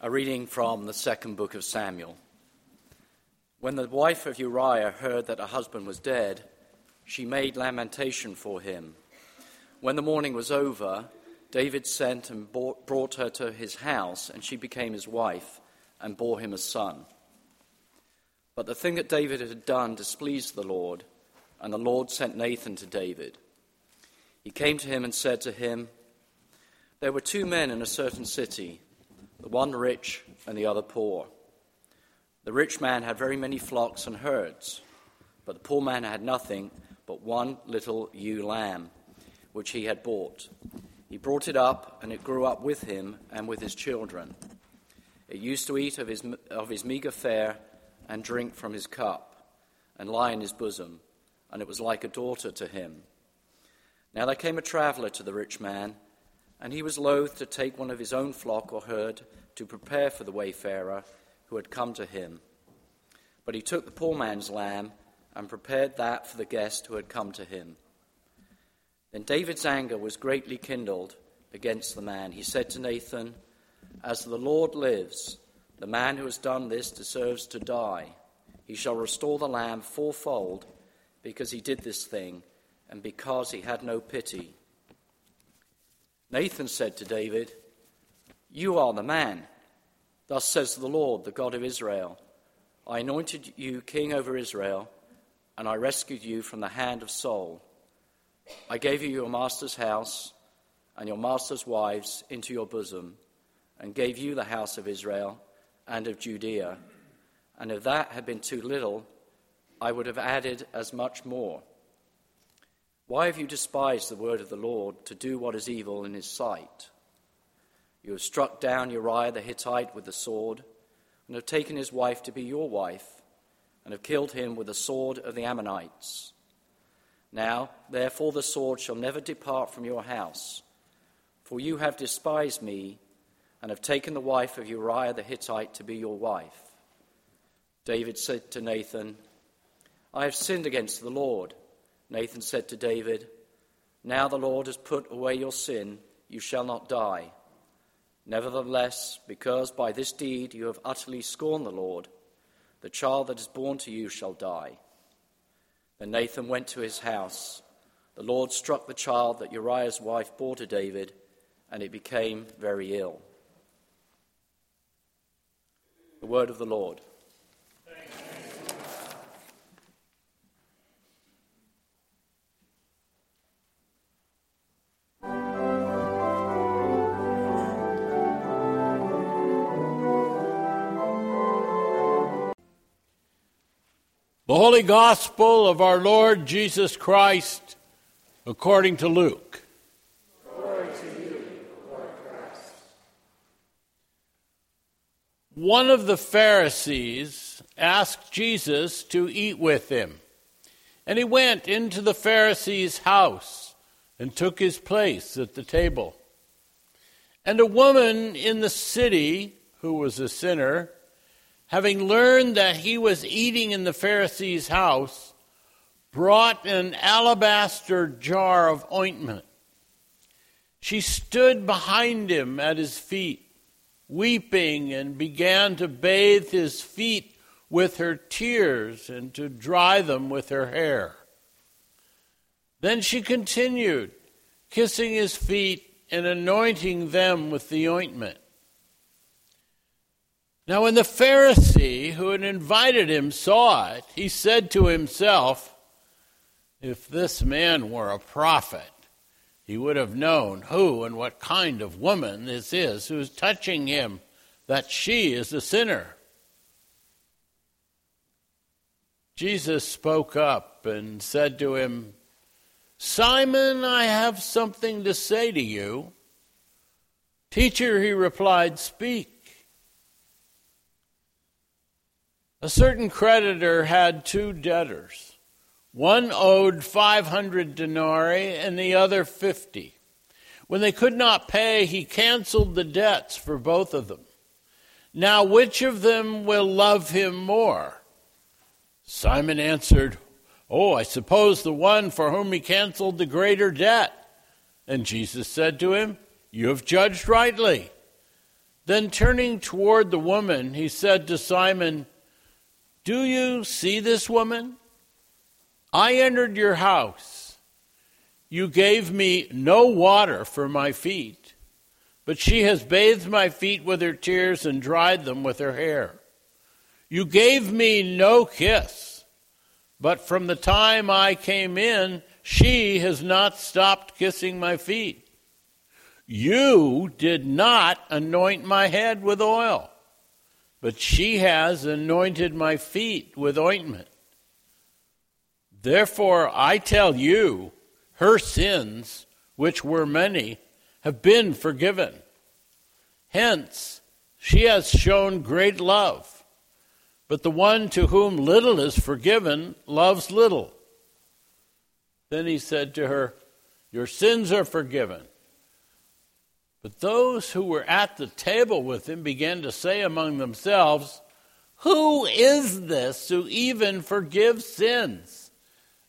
A reading from the second book of Samuel. When the wife of Uriah heard that her husband was dead, she made lamentation for him. When the mourning was over, David sent and brought her to his house, and she became his wife and bore him a son. But the thing that David had done displeased the Lord, and the Lord sent Nathan to David. He came to him and said to him, There were two men in a certain city, the one rich and the other poor. The rich man had very many flocks and herds, but the poor man had nothing but one little ewe lamb, which he had bought. He brought it up, and it grew up with him and with his children. It used to eat of his, of his meager fare and drink from his cup, and lie in his bosom, and it was like a daughter to him. Now there came a traveller to the rich man, and he was loath to take one of his own flock or herd to prepare for the wayfarer who had come to him. But he took the poor man's lamb and prepared that for the guest who had come to him. Then David's anger was greatly kindled against the man. He said to Nathan, As the Lord lives, the man who has done this deserves to die. He shall restore the lamb fourfold because he did this thing and because he had no pity. Nathan said to David, You are the man. Thus says the Lord, the God of Israel I anointed you king over Israel, and I rescued you from the hand of Saul. I gave you your master's house and your master's wives into your bosom, and gave you the house of Israel and of Judea. And if that had been too little, I would have added as much more. Why have you despised the word of the Lord to do what is evil in his sight? You have struck down Uriah the Hittite with the sword, and have taken his wife to be your wife, and have killed him with the sword of the Ammonites. Now, therefore, the sword shall never depart from your house, for you have despised me, and have taken the wife of Uriah the Hittite to be your wife. David said to Nathan, I have sinned against the Lord. Nathan said to David, Now the Lord has put away your sin, you shall not die. Nevertheless, because by this deed you have utterly scorned the Lord, the child that is born to you shall die. Then Nathan went to his house. The Lord struck the child that Uriah's wife bore to David, and it became very ill. The word of the Lord. The Holy Gospel of our Lord Jesus Christ according to Luke. Glory to you, Lord Christ. One of the Pharisees asked Jesus to eat with him, and he went into the Pharisee's house and took his place at the table. And a woman in the city, who was a sinner, having learned that he was eating in the Pharisee's house, brought an alabaster jar of ointment. She stood behind him at his feet, weeping, and began to bathe his feet with her tears and to dry them with her hair. Then she continued, kissing his feet and anointing them with the ointment. Now, when the Pharisee who had invited him saw it, he said to himself, If this man were a prophet, he would have known who and what kind of woman this is who is touching him, that she is a sinner. Jesus spoke up and said to him, Simon, I have something to say to you. Teacher, he replied, Speak. A certain creditor had two debtors. One owed 500 denarii and the other 50. When they could not pay, he canceled the debts for both of them. Now, which of them will love him more? Simon answered, Oh, I suppose the one for whom he canceled the greater debt. And Jesus said to him, You have judged rightly. Then turning toward the woman, he said to Simon, Do you see this woman? I entered your house. You gave me no water for my feet, but she has bathed my feet with her tears and dried them with her hair. You gave me no kiss, but from the time I came in, she has not stopped kissing my feet. You did not anoint my head with oil, but she has anointed my feet with ointment. Therefore, I tell you, her sins, which were many, have been forgiven. Hence, she has shown great love. But the one to whom little is forgiven loves little. Then he said to her, Your sins are forgiven. But those who were at the table with him began to say among themselves, Who is this who even forgives sins?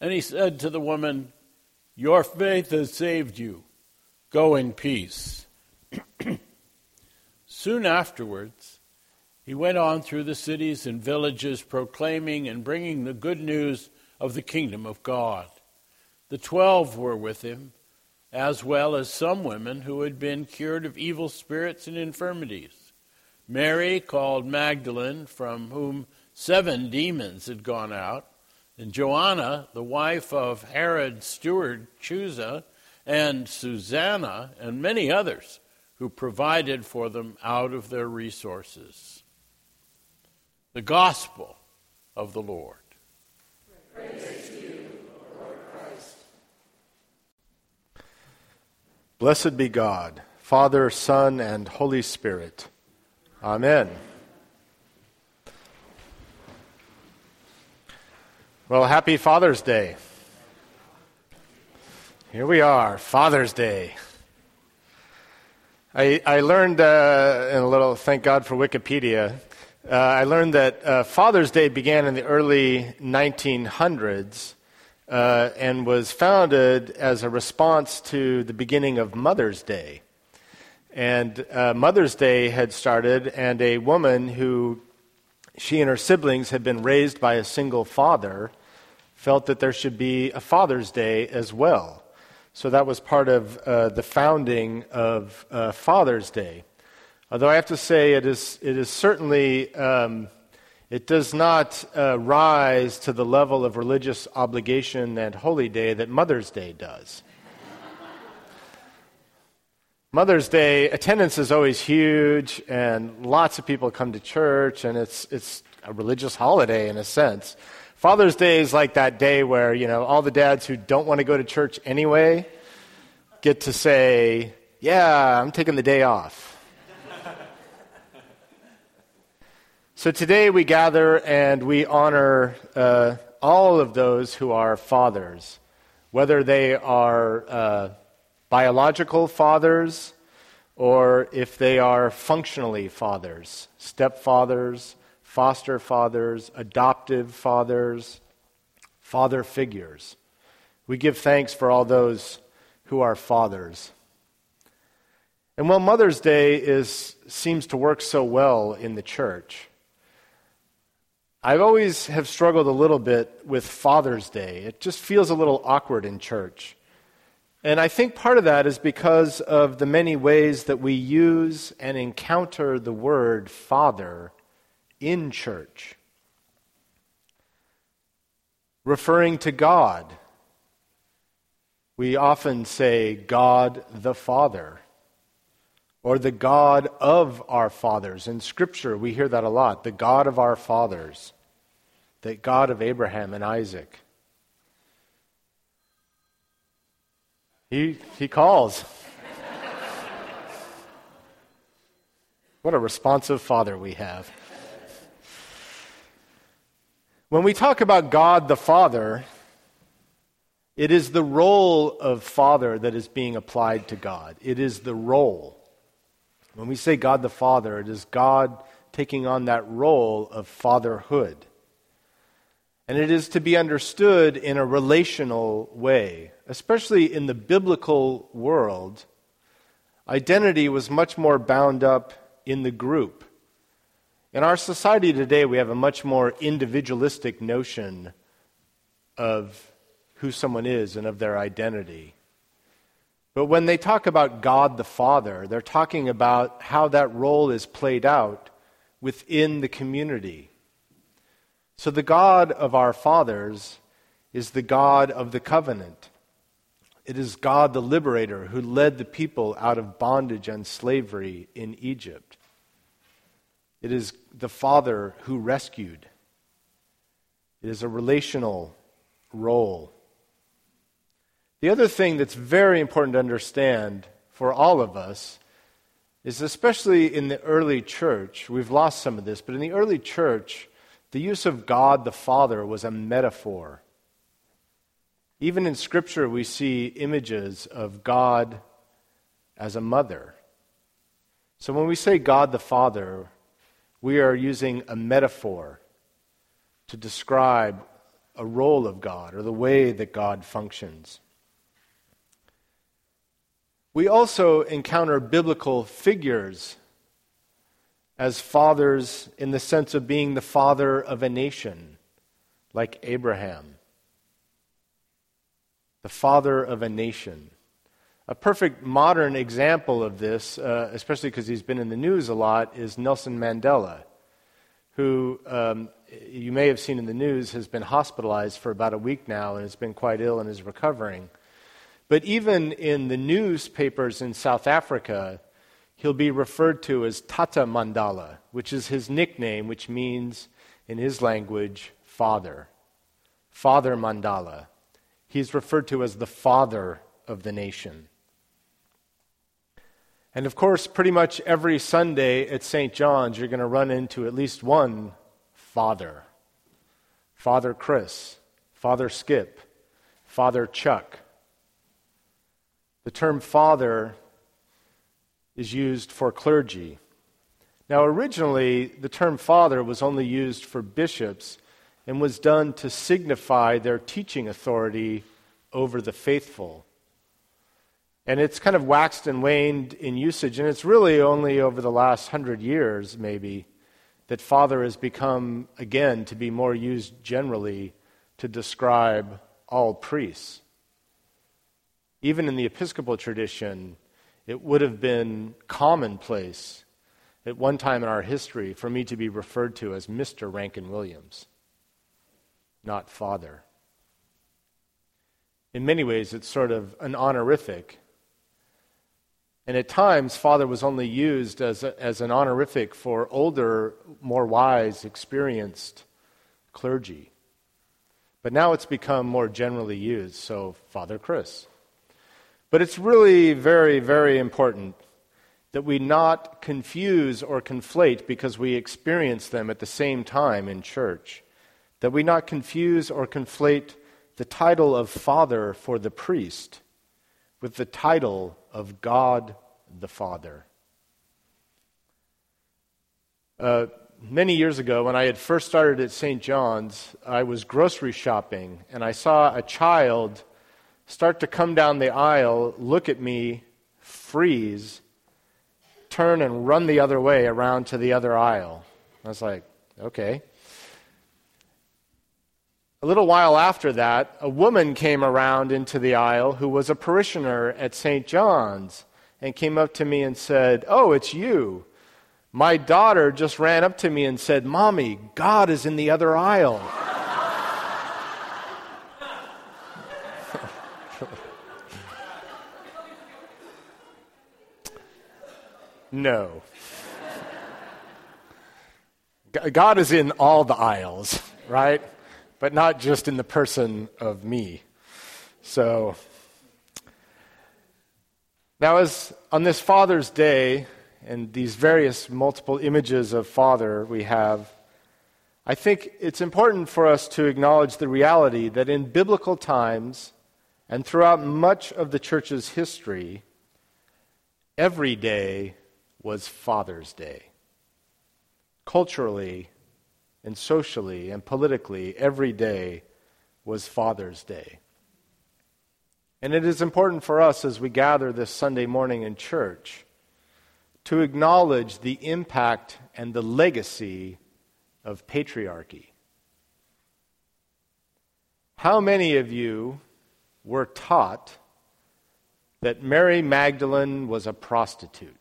And he said to the woman, Your faith has saved you. Go in peace. Soon afterwards, he went on through the cities and villages, proclaiming and bringing the good news of the kingdom of God. The twelve were with him as well as some women who had been cured of evil spirits and infirmities. Mary, called Magdalene, from whom seven demons had gone out, and Joanna, the wife of Herod's steward Chuza, and Susanna, and many others who provided for them out of their resources. The Gospel of the Lord. Praise you, Lord Christ. Blessed be God, Father, Son, and Holy Spirit. Amen. Well, happy Father's Day. Here we are, Father's Day. I, I learned uh, in a little, thank God for Wikipedia, uh, I learned that uh, Father's Day began in the early 1900s uh, and was founded as a response to the beginning of Mother's Day. And uh, Mother's Day had started, and a woman who she and her siblings had been raised by a single father felt that there should be a Father's Day as well. So that was part of uh, the founding of uh, Father's Day. Although I have to say, it is, it is certainly um, it does not uh, rise to the level of religious obligation and holy day that Mother's Day does. Mother's Day, attendance is always huge, and lots of people come to church, and it's, it's a religious holiday in a sense. Father's Day is like that day where, you know, all the dads who don't want to go to church anyway get to say, Yeah, I'm taking the day off. So today we gather and we honor uh, all of those who are fathers, whether they are uh, biological fathers or if they are functionally fathers, stepfathers, foster fathers, adoptive fathers, father figures. We give thanks for all those who are fathers. And while Mother's Day is, seems to work so well in the church, I always have struggled a little bit with Father's Day. It just feels a little awkward in church. And I think part of that is because of the many ways that we use and encounter the word Father in church. Referring to God, we often say God the Father or the God of our fathers. In Scripture, we hear that a lot the God of our fathers the God of Abraham and Isaac. He, he calls. what a responsive father we have. When we talk about God the Father, it is the role of Father that is being applied to God. It is the role. When we say God the Father, it is God taking on that role of fatherhood. And it is to be understood in a relational way, especially in the biblical world. Identity was much more bound up in the group. In our society today, we have a much more individualistic notion of who someone is and of their identity. But when they talk about God the Father, they're talking about how that role is played out within the community. So the God of our fathers is the God of the covenant. It is God the liberator who led the people out of bondage and slavery in Egypt. It is the Father who rescued. It is a relational role. The other thing that's very important to understand for all of us is especially in the early church, we've lost some of this, but in the early church, the use of God the Father was a metaphor. Even in Scripture, we see images of God as a mother. So when we say God the Father, we are using a metaphor to describe a role of God or the way that God functions. We also encounter biblical figures as fathers in the sense of being the father of a nation, like Abraham. The father of a nation. A perfect modern example of this, uh, especially because he's been in the news a lot, is Nelson Mandela, who um, you may have seen in the news has been hospitalized for about a week now and has been quite ill and is recovering. But even in the newspapers in South Africa, he'll be referred to as Tata Mandela, which is his nickname, which means, in his language, father. Father Mandela. He's referred to as the father of the nation. And of course, pretty much every Sunday at St. John's, you're going to run into at least one father Father Chris, Father Skip, Father Chuck. The term father is used for clergy. Now, originally, the term father was only used for bishops and was done to signify their teaching authority over the faithful. And it's kind of waxed and waned in usage, and it's really only over the last hundred years, maybe, that father has become, again, to be more used generally to describe all priests. Even in the Episcopal tradition, it would have been commonplace at one time in our history for me to be referred to as Mr. Rankin Williams, not father. In many ways, it's sort of an honorific. And at times, father was only used as, a, as an honorific for older, more wise, experienced clergy. But now it's become more generally used, so Father Chris. But it's really very, very important that we not confuse or conflate because we experience them at the same time in church. That we not confuse or conflate the title of Father for the priest with the title of God the Father. Uh, many years ago, when I had first started at St. John's, I was grocery shopping and I saw a child start to come down the aisle, look at me, freeze, turn and run the other way around to the other aisle. I was like, okay. A little while after that, a woman came around into the aisle who was a parishioner at St. John's and came up to me and said, Oh, it's you. My daughter just ran up to me and said, Mommy, God is in the other aisle. No. God is in all the aisles, right? But not just in the person of me. So, now, as on this Father's Day, and these various multiple images of Father we have, I think it's important for us to acknowledge the reality that in biblical times and throughout much of the church's history, every day was Father's Day. Culturally and socially and politically, every day was Father's Day. And it is important for us as we gather this Sunday morning in church to acknowledge the impact and the legacy of patriarchy. How many of you were taught that Mary Magdalene was a prostitute?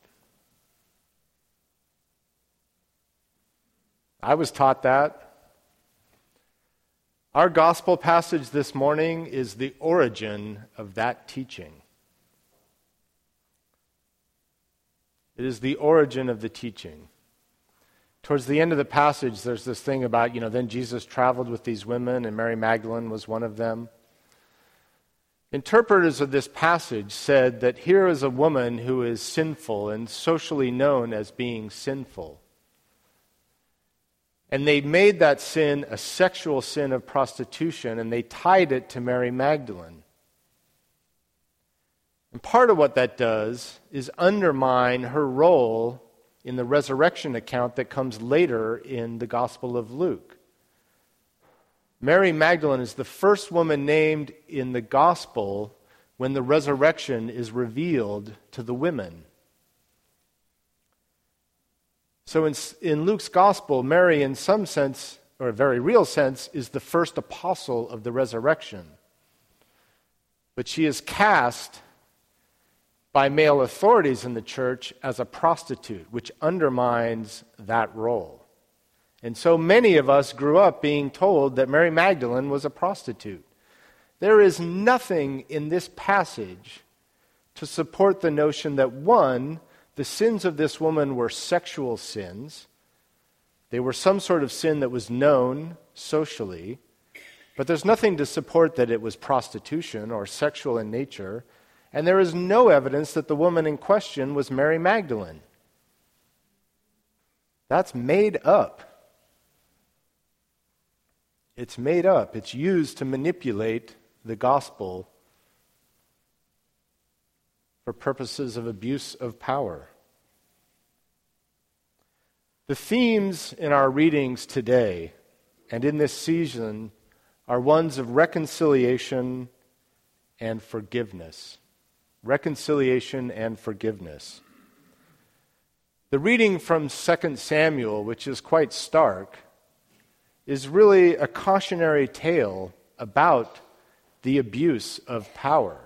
I was taught that. Our gospel passage this morning is the origin of that teaching. It is the origin of the teaching. Towards the end of the passage, there's this thing about, you know, then Jesus traveled with these women, and Mary Magdalene was one of them. Interpreters of this passage said that here is a woman who is sinful and socially known as being sinful. And they made that sin a sexual sin of prostitution, and they tied it to Mary Magdalene. And part of what that does is undermine her role in the resurrection account that comes later in the Gospel of Luke. Mary Magdalene is the first woman named in the Gospel when the resurrection is revealed to the women. So in, in Luke's Gospel, Mary, in some sense, or a very real sense, is the first apostle of the resurrection. But she is cast by male authorities in the church as a prostitute, which undermines that role. And so many of us grew up being told that Mary Magdalene was a prostitute. There is nothing in this passage to support the notion that, one, the sins of this woman were sexual sins. They were some sort of sin that was known socially, but there's nothing to support that it was prostitution or sexual in nature and there is no evidence that the woman in question was Mary Magdalene. That's made up. It's made up. It's used to manipulate the gospel for purposes of abuse of power. The themes in our readings today and in this season are ones of reconciliation and forgiveness reconciliation and forgiveness. The reading from 2 Samuel, which is quite stark, is really a cautionary tale about the abuse of power.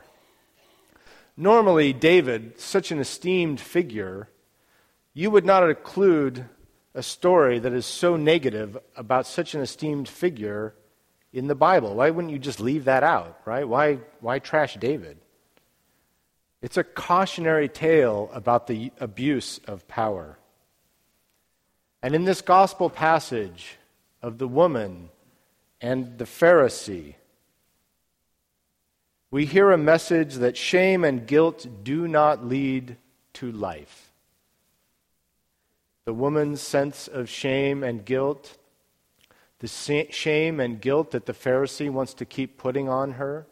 Normally, David, such an esteemed figure, you would not include a story that is so negative about such an esteemed figure in the Bible. Why wouldn't you just leave that out, right? Why, why trash David? It's a cautionary tale about the abuse of power. And in this gospel passage of the woman and the Pharisee, we hear a message that shame and guilt do not lead to life. The woman's sense of shame and guilt, the shame and guilt that the Pharisee wants to keep putting on her,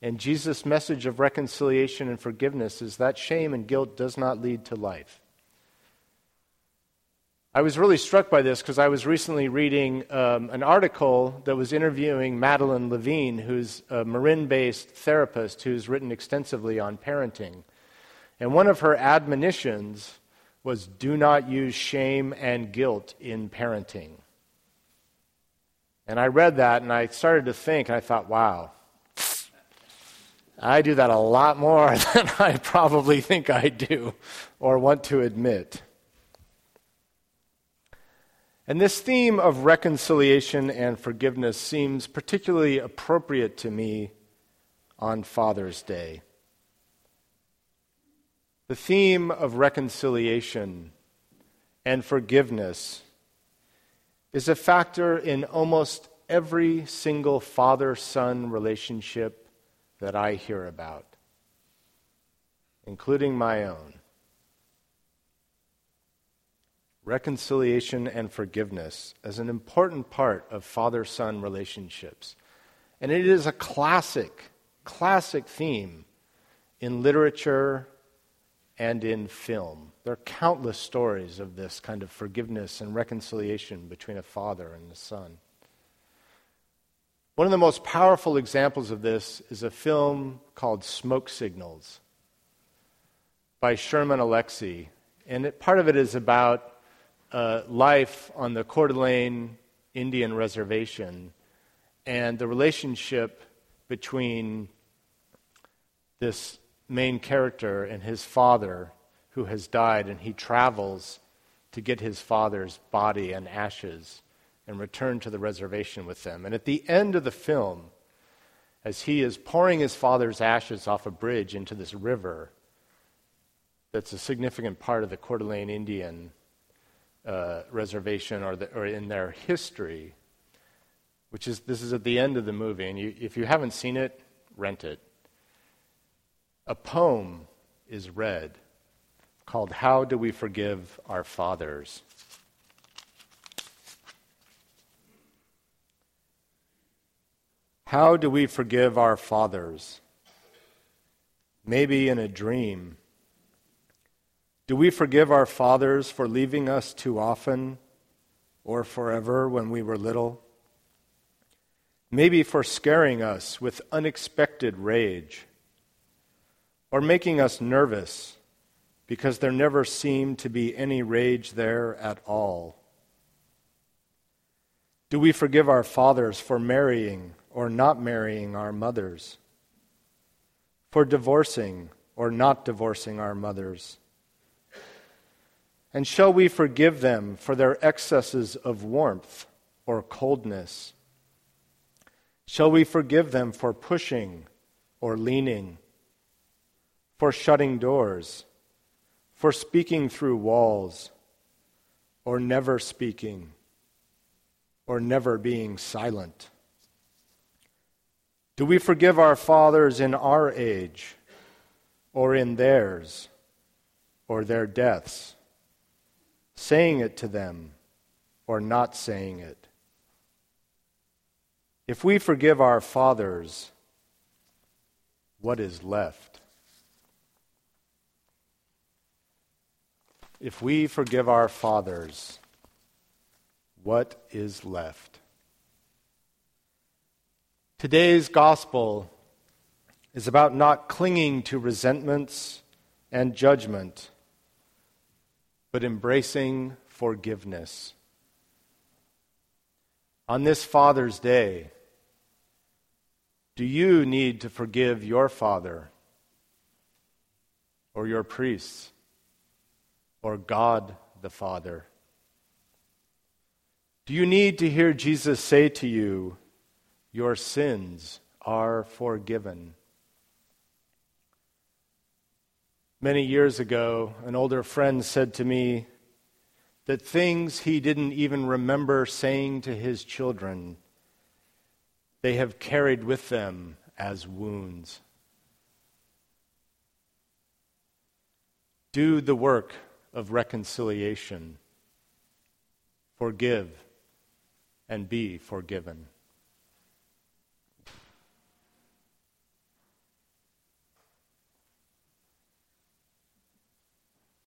and Jesus' message of reconciliation and forgiveness is that shame and guilt does not lead to life. I was really struck by this because I was recently reading um, an article that was interviewing Madeline Levine, who's a Marin based therapist who's written extensively on parenting. And one of her admonitions was do not use shame and guilt in parenting. And I read that and I started to think, and I thought, wow, I do that a lot more than I probably think I do or want to admit. And this theme of reconciliation and forgiveness seems particularly appropriate to me on Father's Day. The theme of reconciliation and forgiveness is a factor in almost every single father son relationship that I hear about, including my own. Reconciliation and forgiveness is an important part of father son relationships. And it is a classic, classic theme in literature and in film. There are countless stories of this kind of forgiveness and reconciliation between a father and a son. One of the most powerful examples of this is a film called Smoke Signals by Sherman Alexie. And it, part of it is about uh, life on the Coeur d'Alene Indian Reservation and the relationship between this main character and his father who has died, and he travels to get his father's body and ashes and return to the reservation with them. And at the end of the film, as he is pouring his father's ashes off a bridge into this river that's a significant part of the Coeur d'Alene Indian uh, reservation or, the, or in their history, which is this is at the end of the movie, and you, if you haven't seen it, rent it. A poem is read called How Do We Forgive Our Fathers? How do we forgive our fathers? Maybe in a dream. Do we forgive our fathers for leaving us too often or forever when we were little? Maybe for scaring us with unexpected rage or making us nervous because there never seemed to be any rage there at all. Do we forgive our fathers for marrying or not marrying our mothers? For divorcing or not divorcing our mothers? And shall we forgive them for their excesses of warmth or coldness? Shall we forgive them for pushing or leaning, for shutting doors, for speaking through walls, or never speaking, or never being silent? Do we forgive our fathers in our age, or in theirs, or their deaths? saying it to them or not saying it. If we forgive our fathers, what is left? If we forgive our fathers, what is left? Today's gospel is about not clinging to resentments and judgment but embracing forgiveness. On this Father's Day, do you need to forgive your father or your priests or God the Father? Do you need to hear Jesus say to you, Your sins are forgiven? Many years ago, an older friend said to me that things he didn't even remember saying to his children, they have carried with them as wounds. Do the work of reconciliation. Forgive and be forgiven.